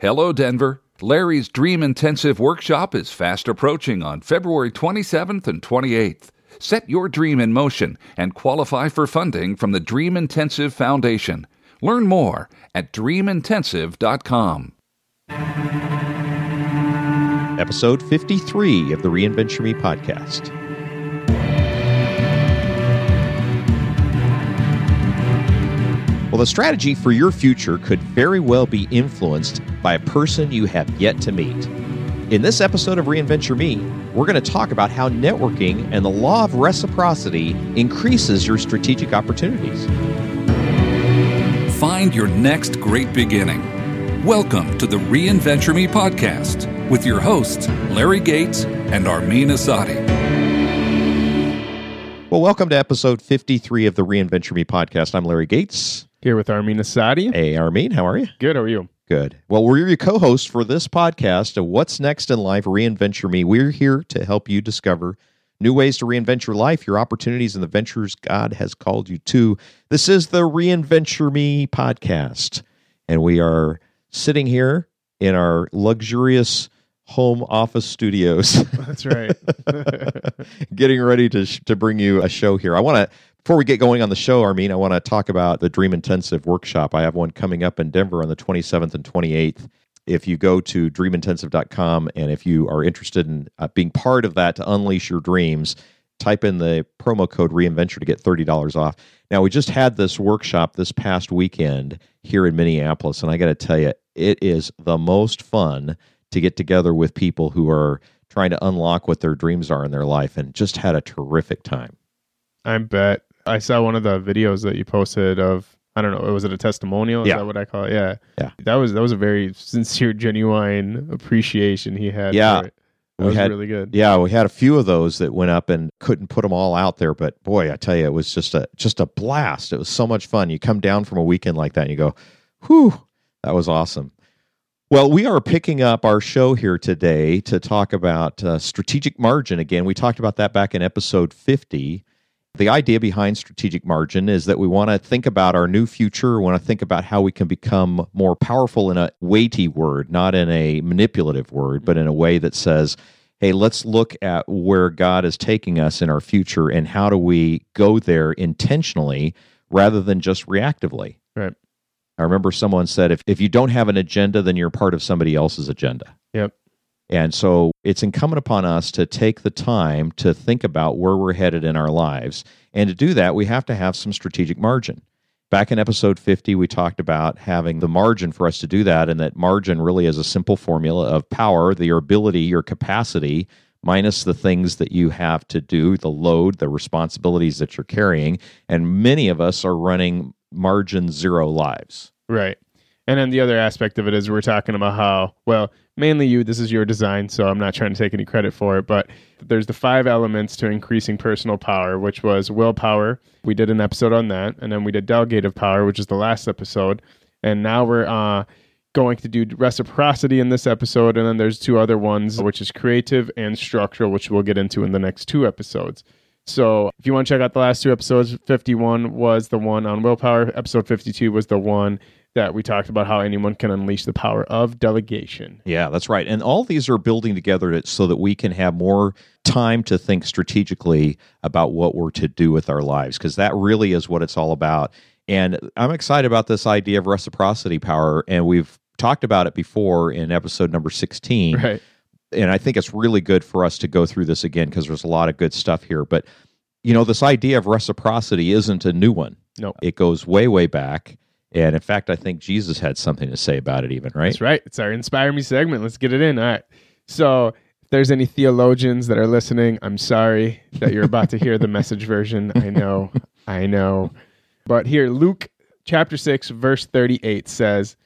Hello, Denver. Larry's Dream Intensive Workshop is fast approaching on February 27th and 28th. Set your dream in motion and qualify for funding from the Dream Intensive Foundation. Learn more at dreamintensive.com. Episode 53 of the Reinventure Me podcast. Well, the strategy for your future could very well be influenced by a person you have yet to meet. In this episode of Reinventure Me, we're going to talk about how networking and the law of reciprocity increases your strategic opportunities. Find your next great beginning. Welcome to the Reinventure Me podcast with your hosts, Larry Gates and Armin Asadi. Well, welcome to episode 53 of the Reinventure Me podcast. I'm Larry Gates. Here with Armin Asadi. Hey, Armin, how are you? Good, how are you? Good. Well, we're your co hosts for this podcast of What's Next in Life Reinventure Me. We're here to help you discover new ways to reinvent your life, your opportunities, and the ventures God has called you to. This is the Reinventure Me podcast. And we are sitting here in our luxurious home office studios. That's right. getting ready to, sh- to bring you a show here. I want to before we get going on the show, Armin, I want to talk about the Dream Intensive workshop. I have one coming up in Denver on the 27th and 28th. If you go to dreamintensive.com and if you are interested in uh, being part of that to unleash your dreams, type in the promo code reinventure to get $30 off. Now, we just had this workshop this past weekend here in Minneapolis, and I got to tell you, it is the most fun to get together with people who are trying to unlock what their dreams are in their life and just had a terrific time. I bet. I saw one of the videos that you posted of I don't know, was it a testimonial? Is Yeah. that what I call it? Yeah. Yeah. That was that was a very sincere, genuine appreciation he had. Yeah. for it. That We was had- really good. Yeah, we had a few of those that went up and couldn't put them all out there, but boy, I tell you, it was just a just a blast. It was so much fun. You come down from a weekend like that and you go, "Whew, that was awesome." Well, we are picking up our show here today to talk about uh, strategic margin again. We talked about that back in episode 50. The idea behind strategic margin is that we want to think about our new future. We want to think about how we can become more powerful in a weighty word, not in a manipulative word, but in a way that says, hey, let's look at where God is taking us in our future and how do we go there intentionally rather than just reactively. Right. I remember someone said, if, if you don't have an agenda, then you're part of somebody else's agenda. Yep. And so it's incumbent upon us to take the time to think about where we're headed in our lives. And to do that, we have to have some strategic margin. Back in episode 50, we talked about having the margin for us to do that, and that margin really is a simple formula of power, the your ability, your capacity, minus the things that you have to do, the load, the responsibilities that you're carrying. And many of us are running margin zero lives. Right. And then the other aspect of it is we're talking about how, well, mainly you, this is your design, so I'm not trying to take any credit for it, but there's the five elements to increasing personal power, which was willpower. We did an episode on that. And then we did delegative power, which is the last episode. And now we're uh, going to do reciprocity in this episode. And then there's two other ones, which is creative and structural, which we'll get into in the next two episodes. So if you want to check out the last two episodes, 51 was the one on willpower. Episode 52 was the one that we talked about how anyone can unleash the power of delegation. Yeah, that's right. And all these are building together so that we can have more time to think strategically about what we're to do with our lives, because that really is what it's all about. And I'm excited about this idea of reciprocity power. And we've talked about it before in episode number 16. Right. and I think it's really good for us to go through this again because there's a lot of good stuff here. But you know, this idea of reciprocity isn't a new one. No. It goes way, way back. And in fact, I think Jesus had something to say about it, even, right? That's right. It's our Inspire Me segment. Let's get it in. All right. So, if there's any theologians that are listening, I'm sorry that you're about to hear the message version. I know. I know. But here, Luke chapter 6, verse 38 says,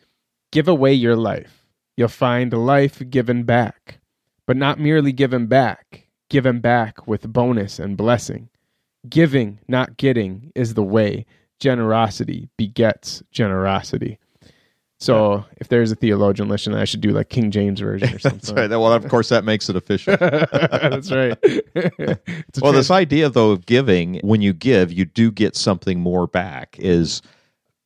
Give away your life. You'll find life given back, but not merely given back, given back with bonus and blessing. Giving, not getting, is the way. Generosity begets generosity. So if there's a theologian listening, I should do like King James version or something. That's right. Well, of course, that makes it official. That's right. Well, this idea though of giving, when you give, you do get something more back. Is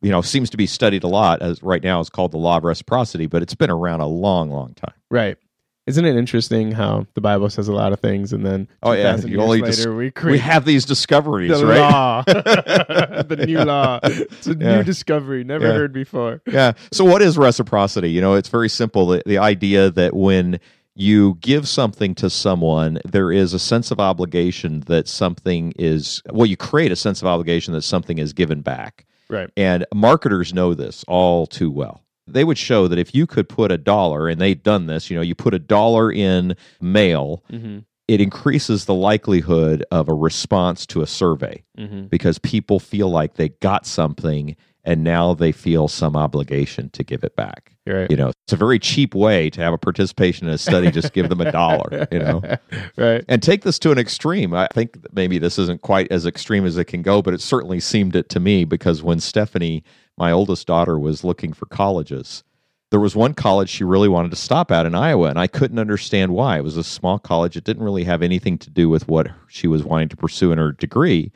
you know seems to be studied a lot as right now. It's called the law of reciprocity, but it's been around a long, long time. right. Isn't it interesting how the Bible says a lot of things and then Oh, yeah. 2,000 You only later dis- we We have these discoveries, the right? law, the new law. It's a Yeah. new discovery, never Yeah. heard before. yeah. So, what is reciprocity? You know, it's very simple. The, the idea that when you give something to someone, there is a sense of obligation that something is, well, you create a sense of obligation that something is given back. Right. And marketers know this all too well. They would show that if you could put a dollar, and they've done this, you know, you put a dollar in mail, Mm-hmm. it increases the likelihood of a response to a survey Mm-hmm. because people feel like they got something and now they feel some obligation to give it back. Right. You know, it's a very cheap way to have a participation in a study, just give them a dollar, you know. right. And take this to an extreme. I think maybe this isn't quite as extreme as it can go, but it certainly seemed it to me because when Stephanie, my oldest daughter, was looking for colleges, there was one college she really wanted to stop at in Iowa, and I couldn't understand why. It was a small college. It didn't really have anything to do with what she was wanting to pursue in her degree.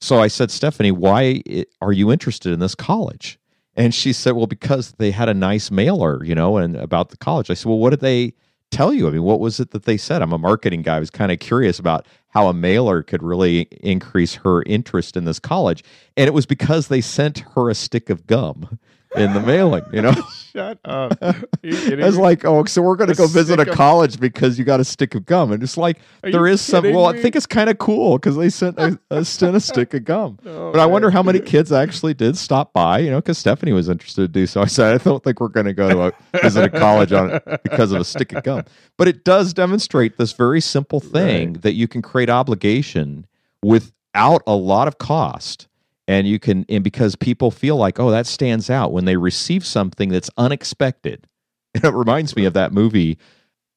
So I said, Stephanie, why are you interested in this college? And she said, well, because they had a nice mailer, you know, and about the college. I said, well, what did they tell you? I mean, what was it that they said? I'm a marketing guy. I was kind of curious about how a mailer could really increase her interest in this college. And it was because they sent her a stick of gum in the mailing, you know? Shut up. Are you kidding I was like, oh, so we're going to go visit a of- college because you got a stick of gum. And it's like, Are there is some, well, I think it's kind of cool because they sent a, a, sent a stick of gum. But I wonder how many kids actually did stop by, you know, because Stephanie was interested to do so. I said, I don't think we're going to go to a, visit a college on because of a stick of gum. But it does demonstrate this very simple thing that you can create obligation without a lot of cost. And you can, and because people feel like, oh, that stands out when they receive something that's unexpected. And it reminds me of that movie,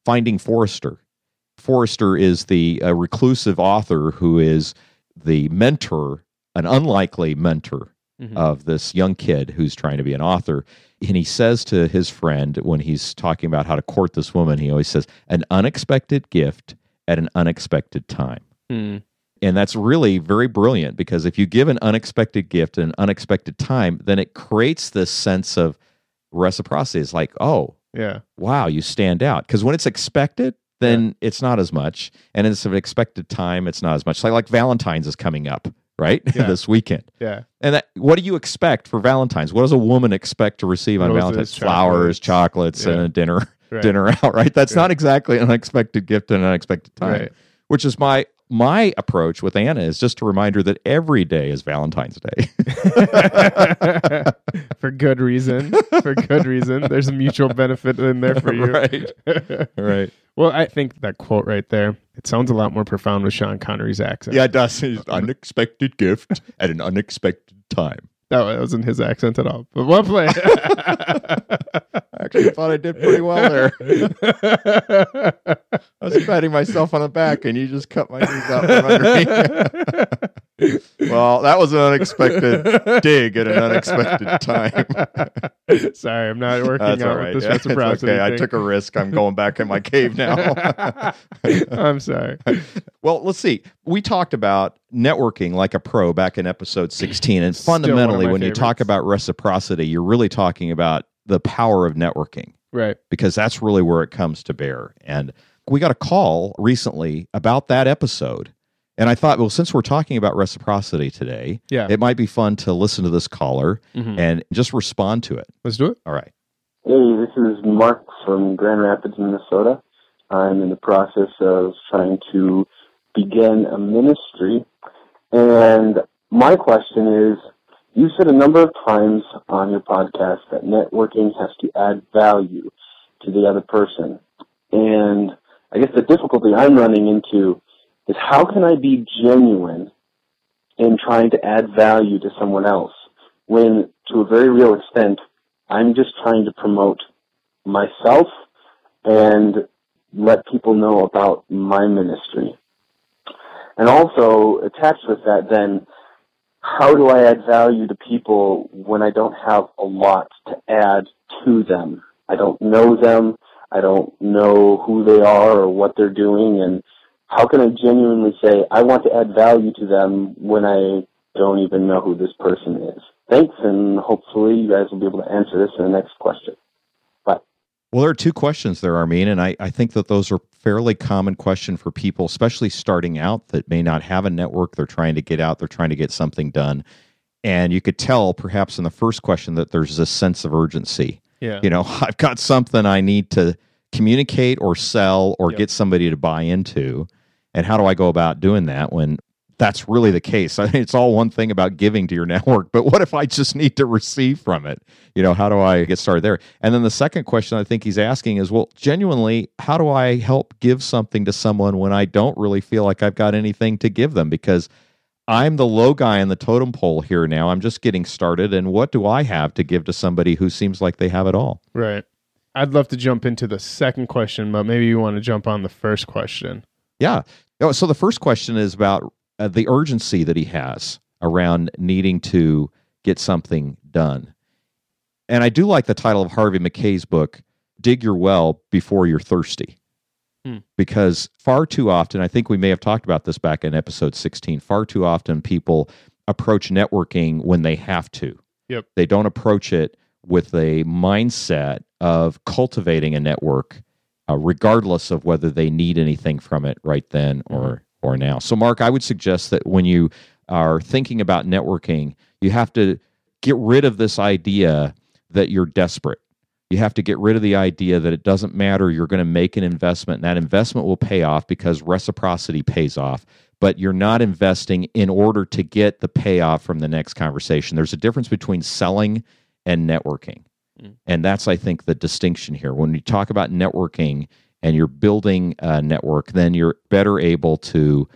Finding Forrester. Forrester is the uh, reclusive author who is the mentor, an unlikely mentor Mhm. of this young kid who's trying to be an author. And he says to his friend when he's talking about how to court this woman, he always says, an unexpected gift at an unexpected time. Hmm. And that's really very brilliant because if you give an unexpected gift an unexpected time, then it creates this sense of reciprocity. It's like, oh, Yeah. wow, you stand out. Because when it's expected, then it's not as much. And it's an expected time, it's not as much. Like, like Valentine's is coming up, right? Yeah. this weekend. Yeah. And that, what do you expect for Valentine's? What does a woman expect to receive on Roses, Valentine's? Flowers, chocolates, and a dinner, Right. dinner out, right? That's Yeah. not exactly an unexpected gift at an unexpected time. Right. Which is my my approach with Anna is just a reminder that every day is Valentine's Day. for good reason. For good reason. There's a mutual benefit in there for you. Right. right. well, I think that quote right there, it sounds a lot more profound with Sean Connery's accent. Yeah, it does. It's unexpected gift at an unexpected time. That wasn't his accent at all. But played. I actually thought I did pretty well there. I was patting myself on the back, and you just cut my knees out from under me. well, that was an unexpected dig at an unexpected time. Sorry, I'm not working That's out right. with this Yeah, reciprocity. okay. I took a risk. I'm going back in my cave now. I'm sorry. well, let's see. We talked about networking like a pro back in episode 16. And Still one of fundamentally, when you talk about reciprocity, you're really talking about the power of networking. Right. because that's really where it comes to bear. And we got a call recently about that episode. And I thought, well, since we're talking about reciprocity today, Yeah. it might be fun to listen to this caller Mhm. and just respond to it. Let's do it. All right. Hey, this is Mark from Grand Rapids, Minnesota. I'm in the process of trying to begin a ministry. And my question is, you said a number of times on your podcast that networking has to add value to the other person. And I guess the difficulty I'm running into is how can I be genuine in trying to add value to someone else when to a very real extent, I'm just trying to promote myself and let people know about my ministry. And also, attached with that, then, how do I add value to people when I don't have a lot to add to them? I don't know them. I don't know who they are or what they're doing. And how can I genuinely say, I want to add value to them when I don't even know who this person is? Thanks, and hopefully you guys will be able to answer this in the next question. Bye. Well, there are two questions there, Armin, and I, I think that those are fairly common question for people, especially starting out that may not have a network. They're trying to get out, they're trying to get something done. And you could tell perhaps in the first question that there's this sense of urgency. Yeah. You know, I've got something I need to communicate or sell or Yep. get somebody to buy into. And how do I go about doing that when that's really the case? I mean, it's all one thing about giving to your network, but what if I just need to receive from it? You know, how do I get started there? And then the second question I think he's asking is, well, genuinely, how do I help give something to someone when I don't really feel like I've got anything to give them? Because I'm the low guy on the totem pole here now. I'm just getting started. And what do I have to give to somebody who seems like they have it all? Right. I'd love to jump into the second question, but maybe you want to jump on the first question. Yeah. Oh, so the first question is about uh, the urgency that he has around needing to get something done. And I do like the title of Harvey Mackay's book, Dig Your Well Before You're Thirsty. Hmm. Because far too often, I think we may have talked about this back in episode 16, far too often people approach networking when they have to. Yep. They don't approach it with a mindset of cultivating a network uh, regardless of whether they need anything from it right then or or now. So, Mark, I would suggest that when you are thinking about networking, you have to get rid of this idea that you're desperate. You have to get rid of the idea that it doesn't matter. You're going to make an investment, and that investment will pay off because reciprocity pays off. But you're not investing in order to get the payoff from the next conversation. There's a difference between selling and networking. Mm. And that's, I think, the distinction here. When you talk about networking and you're building a network, then you're better able to,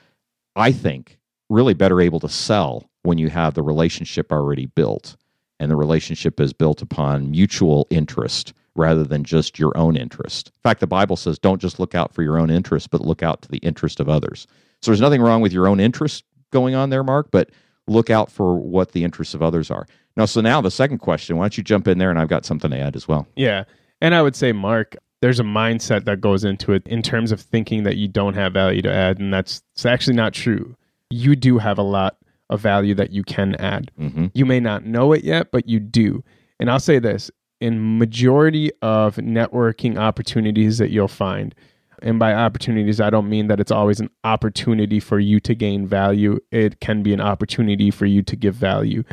I think, really better able to sell when you have the relationship already built. And the relationship is built upon mutual interest rather than just your own interest. In fact, the Bible says don't just look out for your own interest, but look out to the interest of others. So there's nothing wrong with your own interest going on there, Mark, but look out for what the interests of others are. Now, so now the second question, why don't you jump in there and I've got something to add as well. Yeah. And I would say, Mark, there's a mindset that goes into it in terms of thinking that you don't have value to add. And that's it's actually not true. You do have a lot of value that you can add. Mm-hmm. You may not know it yet, but you do. And I'll say this in majority of networking opportunities that you'll find, and by opportunities, I don't mean that it's always an opportunity for you to gain value. It can be an opportunity for you to give value.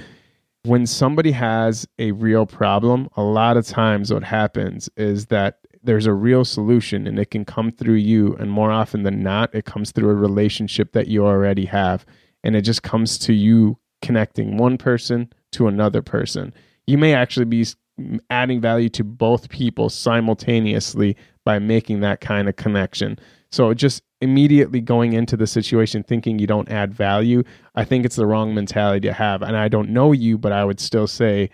When somebody has a real problem, a lot of times what happens is that there's a real solution and it can come through you. And more often than not, it comes through a relationship that you already have. And it just comes to you connecting one person to another person. You may actually be adding value to both people simultaneously by making that kind of connection. So just immediately going into the situation thinking you don't add value, I think it's the wrong mentality to have. And I don't know you, but I would still say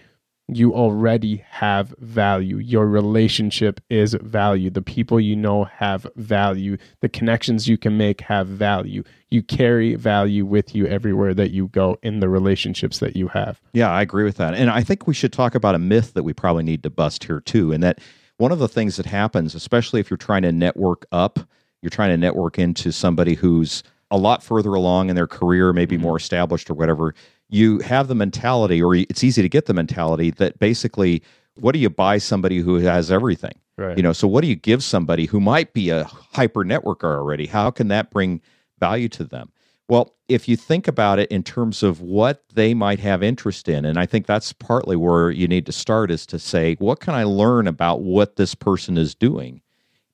you already have value. Your relationship is value. The people you know have value. The connections you can make have value. You carry value with you everywhere that you go in the relationships that you have. Yeah, I agree with that. And I think we should talk about a myth that we probably need to bust here too. And that one of the things that happens, especially if you're trying to network up, you're trying to network into somebody who's a lot further along in their career, maybe mm-hmm. more established or whatever, you have the mentality, or it's easy to get the mentality that basically, what do you buy somebody who has everything? Right. You know, so what do you give somebody who might be a hyper networker already? How can that bring value to them? Well, if you think about it in terms of what they might have interest in, and I think that's partly where you need to start is to say, what can I learn about what this person is doing?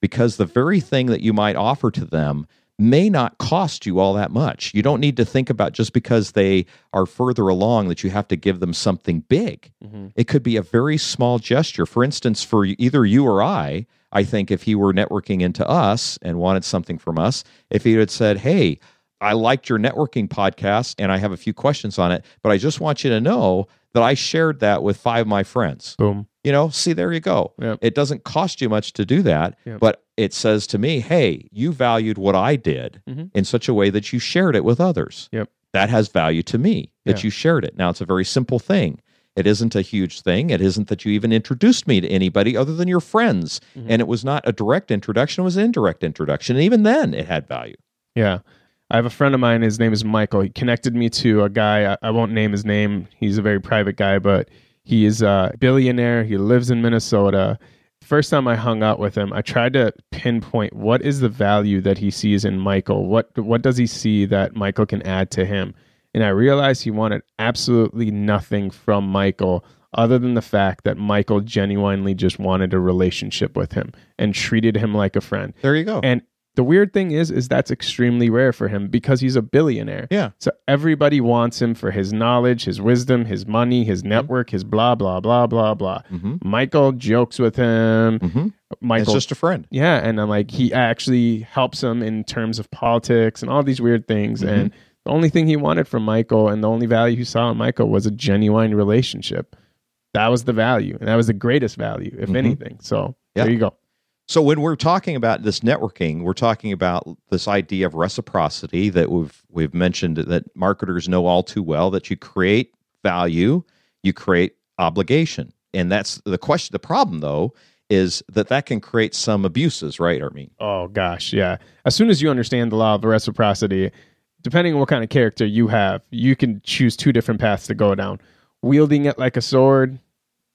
Because the very thing that you might offer to them may not cost you all that much. You don't need to think about just because they are further along that you have to give them something big. Mm-hmm. It could be a very small gesture. For instance, for either you or I, I think if he were networking into us and wanted something from us, if he had said, Hey, I liked your networking podcast and I have a few questions on it, but I just want you to know that I shared that with five of my friends. Boom. You know, see, there you go. Yep. It doesn't cost you much to do that, Yep. but it says to me, hey, you valued what I did Mhm. in such a way that you shared it with others. Yep. That has value to me that Yeah. you shared it. Now, it's a very simple thing. It isn't a huge thing. It isn't that you even introduced me to anybody other than your friends. Mhm. And it was not a direct introduction, it was an indirect introduction. And even then, it had value. Yeah. I have a friend of mine. His name is Michael. He connected me to a guy. I, I won't name his name. He's a very private guy, but he is a billionaire. He lives in Minnesota. First time I hung out with him, I tried to pinpoint what is the value that he sees in Michael. What what does he see that Michael can add to him? And I realized he wanted absolutely nothing from Michael other than the fact that Michael genuinely just wanted a relationship with him and treated him like a friend. There you go. And the weird thing is, is that's extremely rare for him because he's a billionaire. yeah. So everybody wants him for his knowledge, his wisdom, his money, his network, his blah blah blah blah blah. hmm Michael jokes with him. hmm Michael, It's just a friend. yeah, and I'm like he actually helps him in terms of politics and all these weird things. Mhm. And the only thing he wanted from Michael and the only value he saw in Michael was a genuine relationship. That was the value, and that was the greatest value, if Mhm. anything. So Yeah. there you go. So when we're talking about this networking, we're talking about this idea of reciprocity that we've we've mentioned that marketers know all too well that you create value, you create obligation. And that's the question the problem though is that that can create some abuses, right, Armin? Oh gosh, yeah. As soon as you understand the law of reciprocity, depending on what kind of character you have, you can choose two different paths to go down: wielding it like a sword,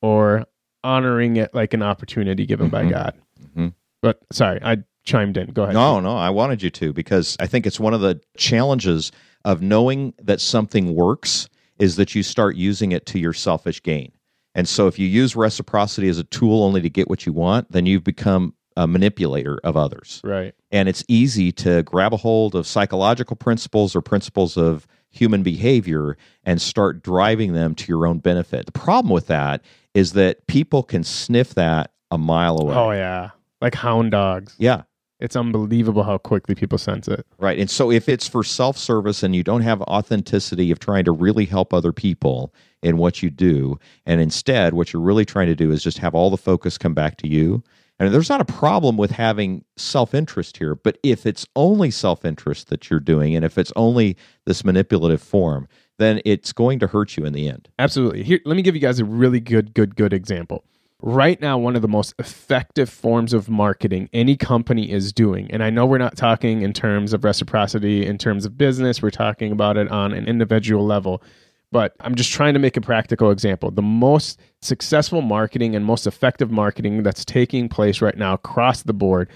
or honoring it like an opportunity given by Mhm. God. Mhm. But sorry, I chimed in. Go ahead. No, no, I wanted you to because I think it's one of the challenges of knowing that something works is that you start using it to your selfish gain. And so if you use reciprocity as a tool only to get what you want, then you've become a manipulator of others. Right. And it's easy to grab a hold of psychological principles or principles of human behavior and start driving them to your own benefit. The problem with that is that people can sniff that a mile away. Oh yeah, like hound dogs. yeah. It's unbelievable how quickly people sense it. Right. And so if it's for self service and you don't have authenticity of trying to really help other people in what you do, and instead what you're really trying to do is just have all the focus come back to you. And there's not a problem with having self interest here, but if it's only self interest that you're doing, and if it's only this manipulative form, then it's going to hurt you in the end. Absolutely. Here, let me give you guys a really good, good, good example. Right now, one of the most effective forms of marketing any company is doing, and I know we're not talking in terms of reciprocity, in terms of business, we're talking about it on an individual level, but I'm just trying to make a practical example. The most successful marketing and most effective marketing that's taking place right now across the board,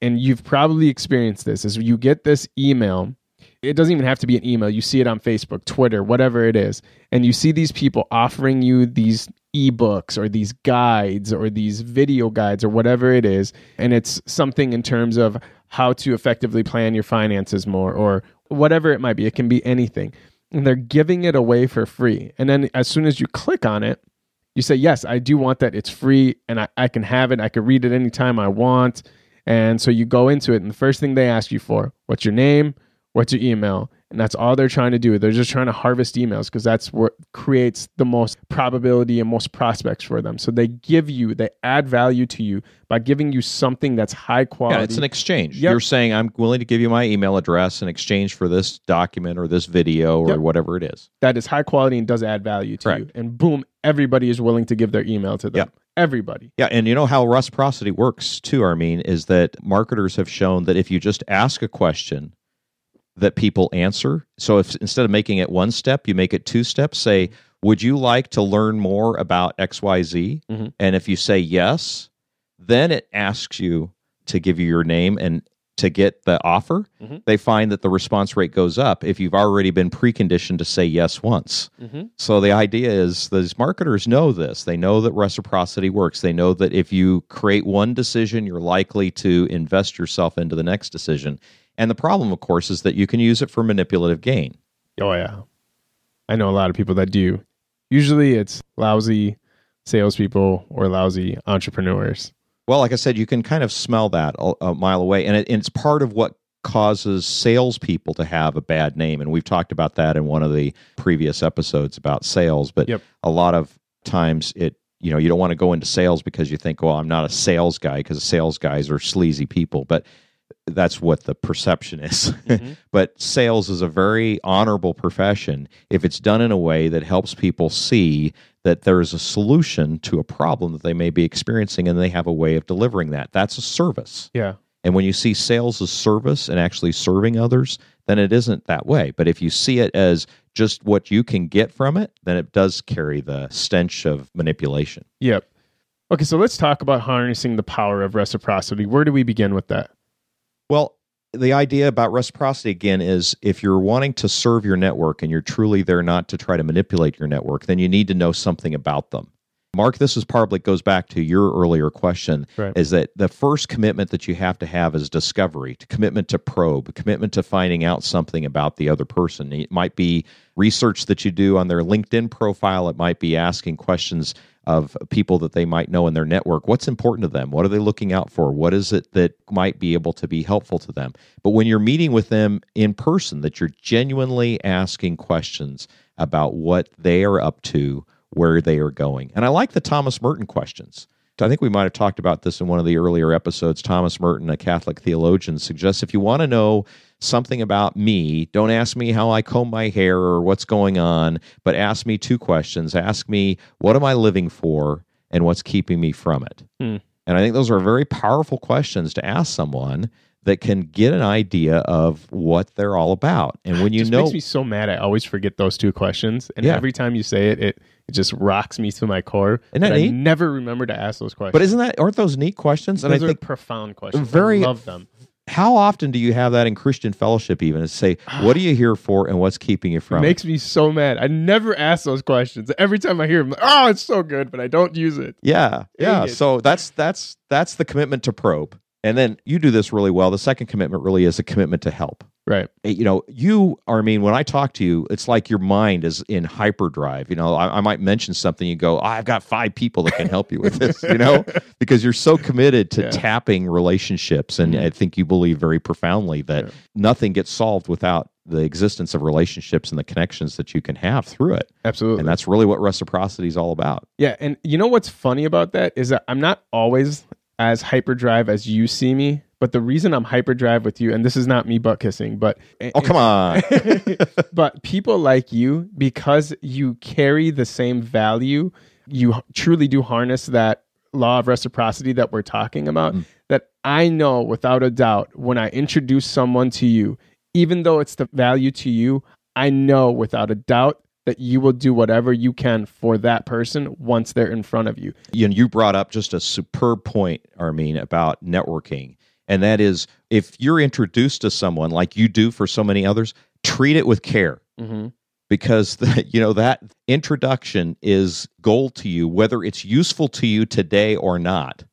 and you've probably experienced this, is you get this email it doesn't even have to be an email. You see it on Facebook, Twitter, whatever it is. And you see these people offering you these ebooks or these guides or these video guides or whatever it is. And it's something in terms of how to effectively plan your finances more or whatever it might be. It can be anything. And they're giving it away for free. And then as soon as you click on it, you say, Yes, I do want that. It's free and I, I can have it. I can read it anytime I want. And so you go into it, and the first thing they ask you for, what's your name? What's your email? And that's all they're trying to do. They're just trying to harvest emails because that's what creates the most probability and most prospects for them. So they give you, they add value to you by giving you something that's high quality. Yeah, it's an exchange. Yep. You're saying I'm willing to give you my email address in exchange for this document or this video or Yep. whatever it is. that is high quality and does add value to Correct. you. And boom, everybody is willing to give their email to them. Yep. Everybody. Yeah, and you know how reciprocity works too, Armin, is that marketers have shown that if you just ask a question that people answer, so if instead of making it one step, you make it two steps, say, would you like to learn more about XYZ? Mhm. And if you say yes, then it asks you to give you your name and to get the offer. Mhm. They find that the response rate goes up if you've already been preconditioned to say yes once. Mm-hmm. So the idea is these marketers know this. They know that reciprocity works. They know that if you create one decision, you're likely to invest yourself into the next decision. And the problem, of course, is that you can use it for manipulative gain. Oh, yeah. I know a lot of people that do. Usually it's lousy salespeople or lousy entrepreneurs. Well, like I said, you can kind of smell that a, a mile away, and, it, and it's part of what causes salespeople to have a bad name. And we've talked about that in one of the previous episodes about sales. But Yep. a lot of times it you know you don't want to go into sales because you think well i'm not a sales guy because sales guys are sleazy people but that's what the perception is Mhm. but sales is a very honorable profession if it's done in a way that helps people see that there's a solution to a problem that they may be experiencing and they have a way of delivering that that's a service Yeah. and when you see sales as service and actually serving others, then it isn't that way. But if you see it as just what you can get from it, then it does carry the stench of manipulation. Yep. Okay, so let's talk about harnessing the power of reciprocity. Where do we begin with that? Well, the idea about reciprocity again is if you're wanting to serve your network and you're truly there not to try to manipulate your network, then you need to know something about them. Mark, this is probably goes back to your earlier question Right. is that the first commitment that you have to have is discovery, commitment to probe, commitment to finding out something about the other person. It might be research that you do on their LinkedIn profile, it might be asking questions of people that they might know in their network. What's important to them? What are they looking out for? What is it that might be able to be helpful to them? But when you're meeting with them in person, that you're genuinely asking questions about what they are up to, where they are going. And I like the Thomas Merton questions. I think we might have talked about this in one of the earlier episodes. Thomas Merton, a Catholic theologian, suggests if you want to know something about me, don't ask me how I comb my hair or what's going on, but ask me two questions. Ask me, what am I living for and what's keeping me from it? Hmm. And I think those are very powerful questions to ask someone that can get an idea of what they're all about. And when you just know makes me so mad. I always forget those two questions, and Yeah. every time you say it, it it just rocks me to my core. Isn't I never remember to ask those questions. but isn't that aren't those neat questions? And those I are think profound questions. very- I love them. How often do you have that in Christian fellowship even to say, what are you here for and what's keeping you from It makes me so mad. I never ask those questions. Every time I hear them, like, oh, it's so good, but I don't use it. Yeah. Yeah. It. So that's that's that's the commitment to probe. And then you do this really well. The second commitment really is a commitment to help. Right. Eh, You know, you are, I mean, when I talk to you, it's like your mind is in hyperdrive. You know, I, I might mention something, you go, oh, I've got five people that can help you with this, you know, because you're so committed to Yeah. tapping relationships. And Mhm. I think you believe very profoundly that Yeah. nothing gets solved without the existence of relationships and the connections that you can have through it. Absolutely. And that's really what reciprocity is all about. Yeah, and you know what's funny about that is that I'm not always as hyperdrive as you see me, but the reason I'm hyperdrive with you, and this is not me butt kissing, but Oh, come on. but people like you because you carry the same value, you truly do harness that law of reciprocity that we're talking about. Mm. That I know without a doubt when I introduce someone to you, even though it's the value to you, I know without a doubt that you will do whatever you can for that person once they're in front of you. you, you brought up just a superb point, Armin, about networking. And that is if you're introduced to someone like you do for so many others, treat it with care Mm-hmm. because the, you know that introduction is gold to you whether it's useful to you today or not.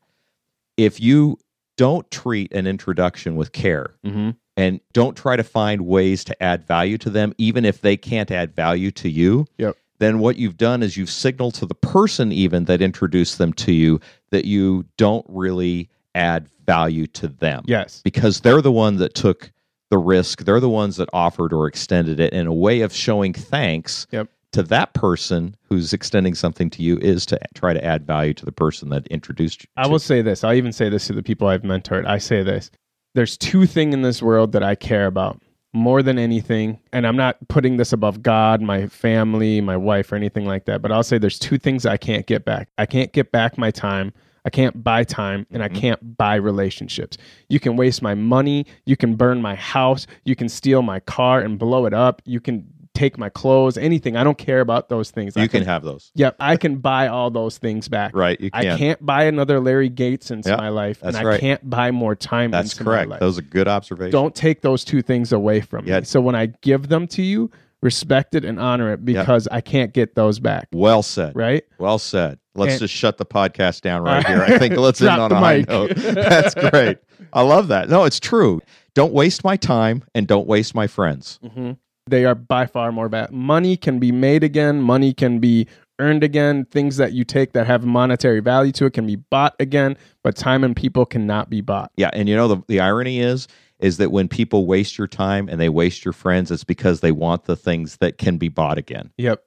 If you don't treat an introduction with care Mm-hmm. and don't try to find ways to add value to them even if they can't add value to you, Yep. then what you've done is you've signaled to the person even that introduced them to you that you don't really add value to them Yes. because they're the one that took the risk they're the ones that offered or extended it and a way of showing thanks Yep. to that person who's extending something to you is to try to add value to the person that introduced you I will say this. I'll even say this to the people I've mentored. I say this. There's two things in this world that I care about more than anything. And I'm not putting this above God, my family, my wife, or anything like that. But I'll say there's two things I can't get back. I can't get back my time. I can't buy time and I Mhm. can't buy relationships. You can waste my money. You can burn my house. You can steal my car and blow it up. You can take my clothes, anything. I don't care about those things. I you can have those Yep. I can buy all those things back. right you can. I can can't buy another Larry Gates into Yeah, my life, and I right. can't buy more time that's into correct my life. those are good observations Don't take those two things away from Yeah. me. So when I give them to you, respect it and honor it because I can't get those back. well said Right? Well said. Let's And- just shut the podcast down right here. I think let's end on a high mic. note. That's great. I love that. No, it's true. Don't waste my time and don't waste my friends. hmm They are by far more bad. Money can be made again. Money can be earned again. Things that you take that have monetary value to it can be bought again. But time and people cannot be bought. Yeah, and you know the the irony is is that when people waste your time and they waste your friends, it's because they want the things that can be bought again. Yep.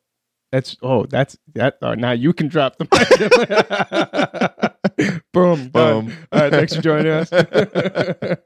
That's oh, that's that. Uh, now you can drop the mic. Boom, done. Boom. All right, thanks for joining us.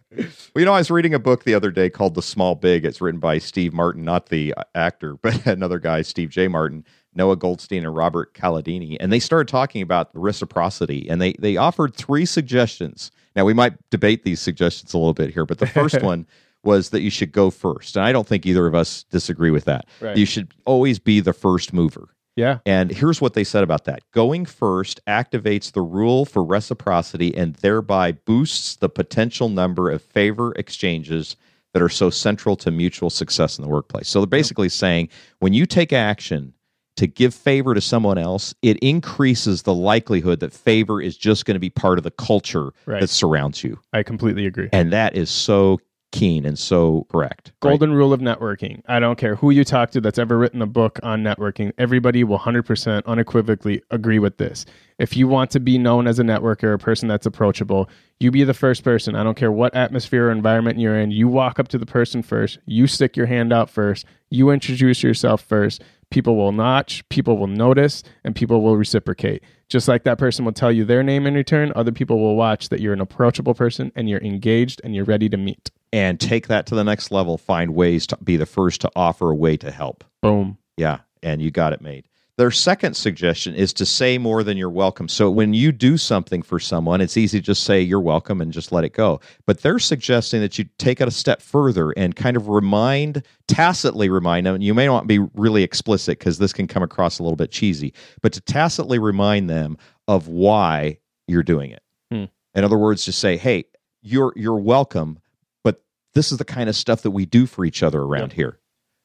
Well, you know, I was reading a book the other day called The Small Big. It's written by Steve Martin, not the uh, actor, but another guy, Steve J. Martin, Noah Goldstein, and Robert Cialdini. And they started talking about reciprocity, and they they offered three suggestions. Now, we might debate these suggestions a little bit here, but the first one was that you should go first. And I don't think either of us disagree with that. Right. You should always be the first mover. yeah, And here's what they said about that going first activates the rule for reciprocity and thereby boosts the potential number of favor exchanges that are so central to mutual success in the workplace. So they're basically saying when you take action to give favor to someone else, it increases the likelihood that favor is just going to be part of the culture Right. that surrounds you. I completely agree. And that is so keen and so correct. right? Golden rule of networking. I don't care who you talk to that's ever written a book on networking. Everybody will 100% unequivocally agree with this. If you want to be known as a networker, a person that's approachable, you be the first person. I don't care what atmosphere or environment you're in. You walk up to the person first. You stick your hand out first. You introduce yourself first. People will notch, people will notice, and people will reciprocate. Just like that person will tell you their name in return, other people will watch that you're an approachable person and you're engaged and you're ready to meet. and take that to the next level. Find ways to be the first to offer a way to help. Boom. Yeah, and you got it made. Their second suggestion is to say more than you're welcome. So when you do something for someone, it's easy to just say you're welcome and just let it go. But they're suggesting that you take it a step further and kind of remind, tacitly remind them. You may not be really explicit because this can come across a little bit cheesy, but to tacitly remind them of why you're doing it. Hmm. In other words, just say, "Hey, you're you're welcome, but this is the kind of stuff that we do for each other around here."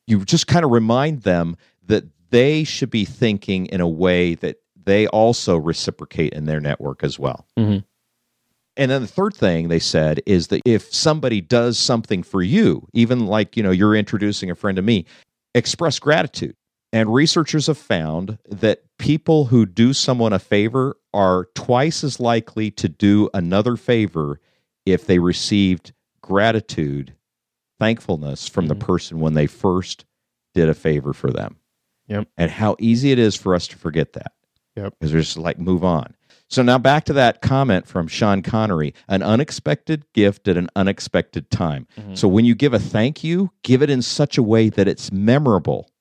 You just kind of remind them that they should be thinking in a way that they also reciprocate in their network as well. Mhm. And then the third thing they said is that if somebody does something for you, even like, you know, you're introducing a friend to me, express gratitude. And researchers have found that people who do someone a favor are twice as likely to do another favor if they received gratitude, thankfulness from the Mhm. person when they first did a favor for them. Yep. And how easy it is for us to forget that. Yep. Because we're just like, move on. So now back to that comment from Sean Connery an unexpected gift at an unexpected time. Mhm. So when you give a thank you, give it in such a way that it's memorable.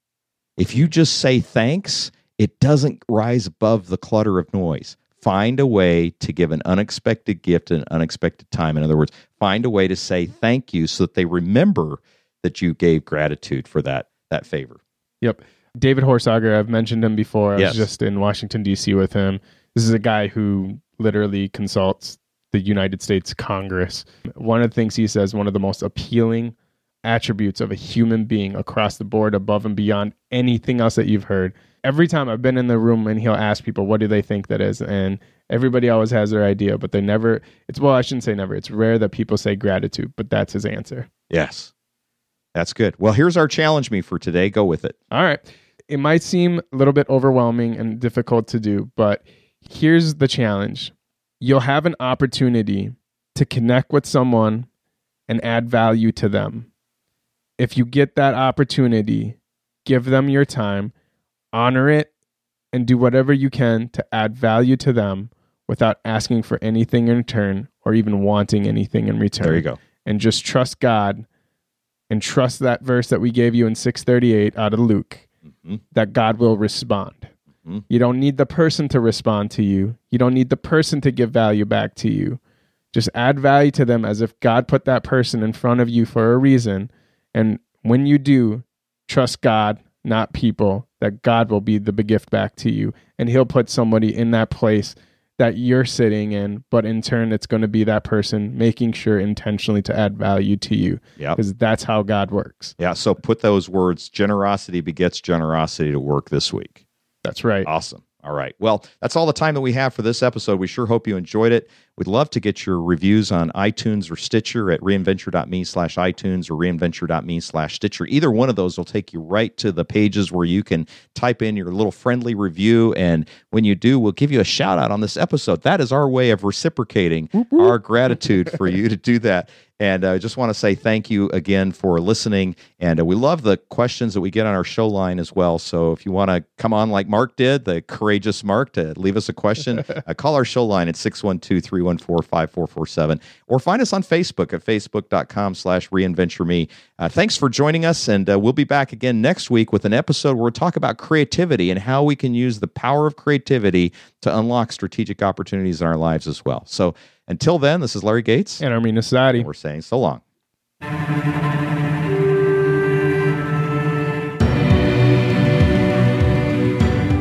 If you just say thanks, it doesn't rise above the clutter of noise. Find a way to give an unexpected gift at an unexpected time. In other words, find a way to say thank you so that they remember that you gave gratitude for that that favor. Yep. David Horsager, I've mentioned him before. I Yes. was just in Washington, D.C. with him. This is a guy who literally consults the United States Congress. One of the things he says, one of the most appealing attributes of a human being across the board, above and beyond anything else that you've heard. Every time I've been in the room and he'll ask people, what do they think that is? And everybody always has their idea, but they never, it's, well, I shouldn't say never. It's rare that people say gratitude, but that's his answer. Yes. That's good. Well, here's our challenge me for today. Go with it. All right. It might seem a little bit overwhelming and difficult to do, but here's the challenge. You'll have an opportunity to connect with someone and add value to them. If you get that opportunity, give them your time, honor it, and do whatever you can to add value to them without asking for anything in return or even wanting anything in return There you go. and just trust God and trust that verse that we gave you in 638 out of Luke Mhm. that God will respond. Mhm. You don't need the person to respond to you. You don't need the person to give value back to you. Just add value to them as if God put that person in front of you for a reason. And when you do, trust God, not people, that God will be the gift back to you. And He'll put somebody in that place that you're sitting in, but in turn, it's going to be that person making sure intentionally to add value to you Yeah. because that's how God works. Yeah. So put those words, generosity begets generosity, to work this week. That's right. Awesome. All right. Well, that's all the time that we have for this episode. We sure hope you enjoyed it. We'd love to get your reviews on iTunes or Stitcher at reinventure.me slash iTunes or reinventure.me slash Stitcher. Either one of those will take you right to the pages where you can type in your little friendly review. And when you do, we'll give you a shout out on this episode. That is our way of reciprocating our gratitude for you to do that. And I uh, just want to say thank you again for listening. And uh, we love the questions that we get on our show line as well. So if you want to come on like Mark did, the courageous Mark, to leave us a question, uh, call our show line at 612 314 5447 or find us on Facebook at facebook.com slash reinventure me. Uh, thanks for joining us. And uh, we'll be back again next week with an episode where we'll talk about creativity and how we can use the power of creativity to unlock strategic opportunities in our lives as well. So, until then, this is Larry Gates. And Armin Asadi. We're saying so long.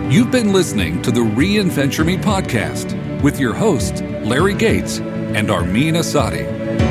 You've been listening to the Reinventure Me podcast with your hosts, Larry Gates, and Armin Asadi.